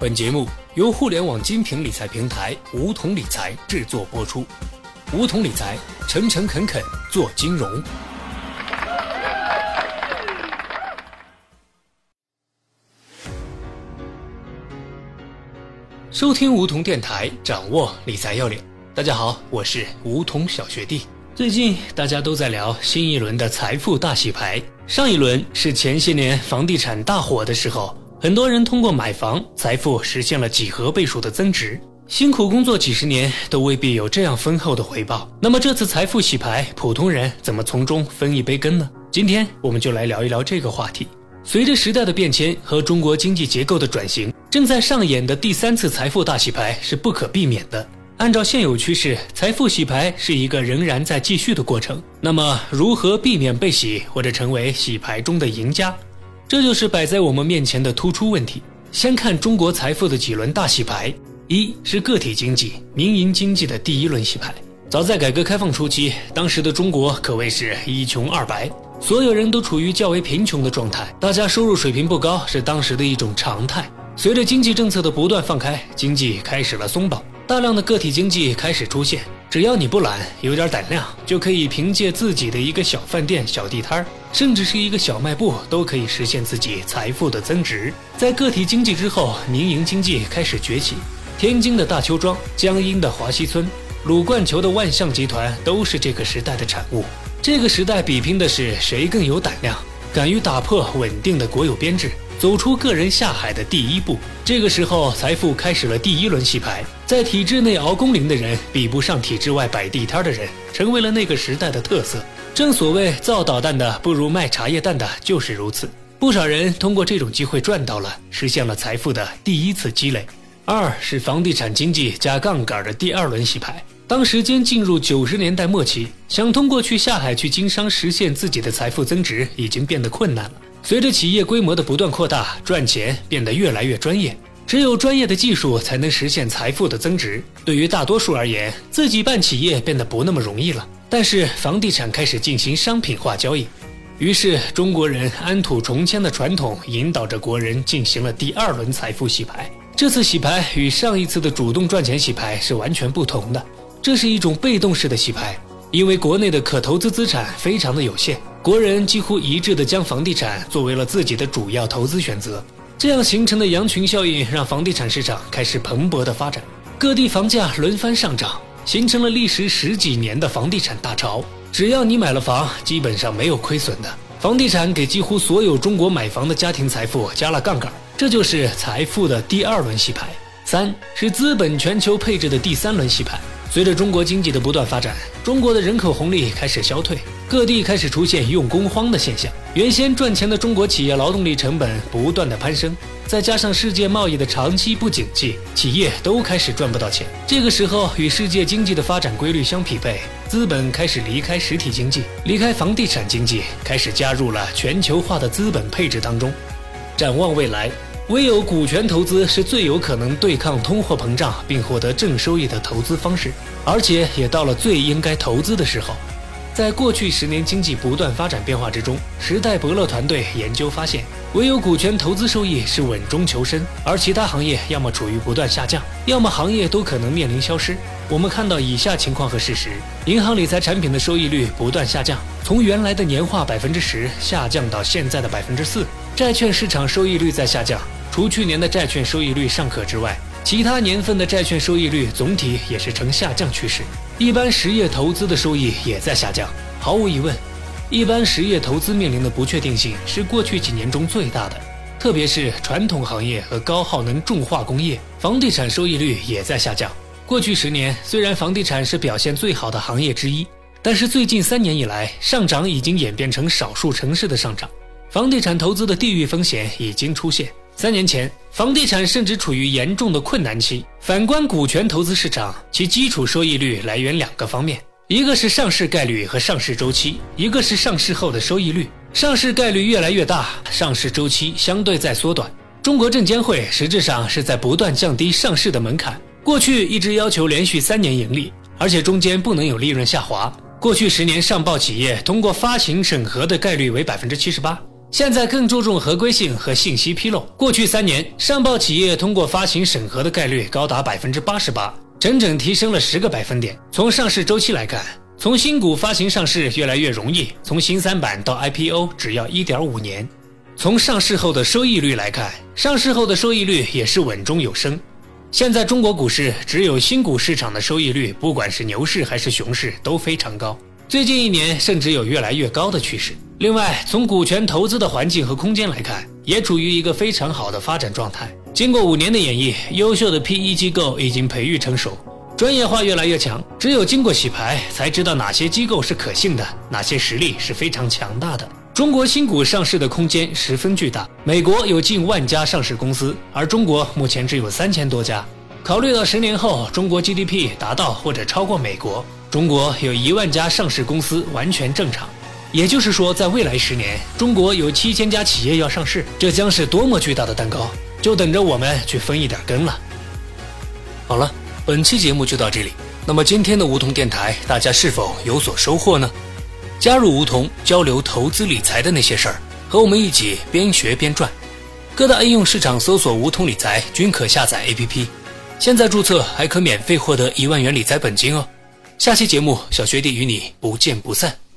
本节目由互联网精品理财平台梧桐理财制作播出。梧桐理财，诚诚恳恳做金融。收听梧桐电台，掌握理财要领。大家好，我是梧桐小学弟。最近大家都在聊新一轮的财富大洗牌。上一轮是前些年房地产大火的时候，很多人通过买房，财富实现了几何倍数的增值。辛苦工作几十年都未必有这样丰厚的回报。那么这次财富洗牌，普通人怎么从中分一杯羹呢？今天我们就来聊一聊这个话题。随着时代的变迁和中国经济结构的转型，正在上演的第三次财富大洗牌是不可避免的。按照现有趋势，财富洗牌是一个仍然在继续的过程。那么，如何避免被洗或者成为洗牌中的赢家，这就是摆在我们面前的突出问题。先看中国财富的几轮大洗牌：一是个体经济、民营经济的第一轮洗牌。早在改革开放初期，当时的中国可谓是一穷二白，所有人都处于较为贫穷的状态，大家收入水平不高是当时的一种常态。随着经济政策的不断放开，经济开始了松绑。大量的个体经济开始出现，只要你不懒，有点胆量，就可以凭借自己的一个小饭店、小地摊儿，甚至是一个小卖部，都可以实现自己财富的增值。在个体经济之后，民营经济开始崛起，天津的大邱庄、江阴的华西村、鲁冠球的万象集团都是这个时代的产物。这个时代比拼的是谁更有胆量，敢于打破稳定的国有编制。走出个人下海的第一步，这个时候财富开始了第一轮洗牌。在体制内熬工龄的人，比不上体制外摆地摊的人，成为了那个时代的特色。正所谓造导弹的不如卖茶叶蛋的，就是如此。不少人通过这种机会赚到了，实现了财富的第一次积累。二是房地产经济加杠杆的第二轮洗牌。当时间进入九十年代末期，想通过去下海去经商实现自己的财富增值，已经变得困难了。随着企业规模的不断扩大，赚钱变得越来越专业。只有专业的技术才能实现财富的增值。对于大多数而言，自己办企业变得不那么容易了。但是房地产开始进行商品化交易，于是中国人安土重迁的传统引导着国人进行了第二轮财富洗牌。这次洗牌与上一次的主动赚钱洗牌是完全不同的，这是一种被动式的洗牌。因为国内的可投资资产非常的有限，国人几乎一致的将房地产作为了自己的主要投资选择，这样形成的羊群效应让房地产市场开始蓬勃的发展，各地房价轮番上涨，形成了历时十几年的房地产大潮。只要你买了房，基本上没有亏损的。房地产给几乎所有中国买房的家庭财富加了杠杆，这就是财富的第二轮洗牌。三是资本全球配置的第三轮洗牌。随着中国经济的不断发展，中国的人口红利开始消退，各地开始出现用工荒的现象。原先赚钱的中国企业劳动力成本不断的攀升，再加上世界贸易的长期不景气，企业都开始赚不到钱。这个时候，与世界经济的发展规律相匹配，资本开始离开实体经济，离开房地产经济，开始加入了全球化的资本配置当中。展望未来。唯有股权投资是最有可能对抗通货膨胀并获得正收益的投资方式，而且也到了最应该投资的时候。在过去十年经济不断发展变化之中，时代伯乐团队研究发现，唯有股权投资收益是稳中求深，而其他行业要么处于不断下降，要么行业都可能面临消失。我们看到以下情况和事实：银行理财产品的收益率不断下降，从原来的年化百分之十下降到现在的百分之四；债券市场收益率在下降。除去年的债券收益率尚可之外，其他年份的债券收益率总体也是呈下降趋势。一般实业投资的收益也在下降。毫无疑问，一般实业投资面临的不确定性是过去几年中最大的，特别是传统行业和高耗能重化工业。房地产收益率也在下降。过去十年，虽然房地产是表现最好的行业之一，但是最近三年以来，上涨已经演变成少数城市的上涨，房地产投资的地域风险已经出现。三年前，房地产甚至处于严重的困难期。反观股权投资市场，其基础收益率来源两个方面，一个是上市概率和上市周期，一个是上市后的收益率。上市概率越来越大，上市周期相对在缩短。中国证监会实质上是在不断降低上市的门槛，过去一直要求连续三年盈利，而且中间不能有利润下滑。过去十年上报企业通过发行审核的概率为百分之七十八。现在更注重合规性和信息披露。过去三年，上报企业通过发行审核的概率高达百分之八十八，整整提升了十个百分点。从上市周期来看，从新股发行上市越来越容易，从新三板到 IPO 只要一点五年。从上市后的收益率来看，上市后的收益率也是稳中有升。现在中国股市只有新股市场的收益率，不管是牛市还是熊市都非常高。最近一年甚至有越来越高的趋势。另外，从股权投资的环境和空间来看，也处于一个非常好的发展状态。经过五年的演绎，优秀的 PE 机构已经培育成熟，专业化越来越强。只有经过洗牌，才知道哪些机构是可信的，哪些实力是非常强大的。中国新股上市的空间十分巨大，美国有近万家上市公司，而中国目前只有三千多家。考虑到十年后中国 GDP 达到或者超过美国。中国有一万家上市公司完全正常，也就是说，在未来十年，中国有七千家企业要上市，这将是多么巨大的蛋糕，就等着我们去分一点羹了。好了，本期节目就到这里。那么今天的梧桐电台，大家是否有所收获呢？加入梧桐，交流投资理财的那些事儿，和我们一起边学边赚。各大应用市场搜索“梧桐理财”均可下载 APP，现在注册还可免费获得一万元理财本金哦。下期节目，小学弟与你不见不散。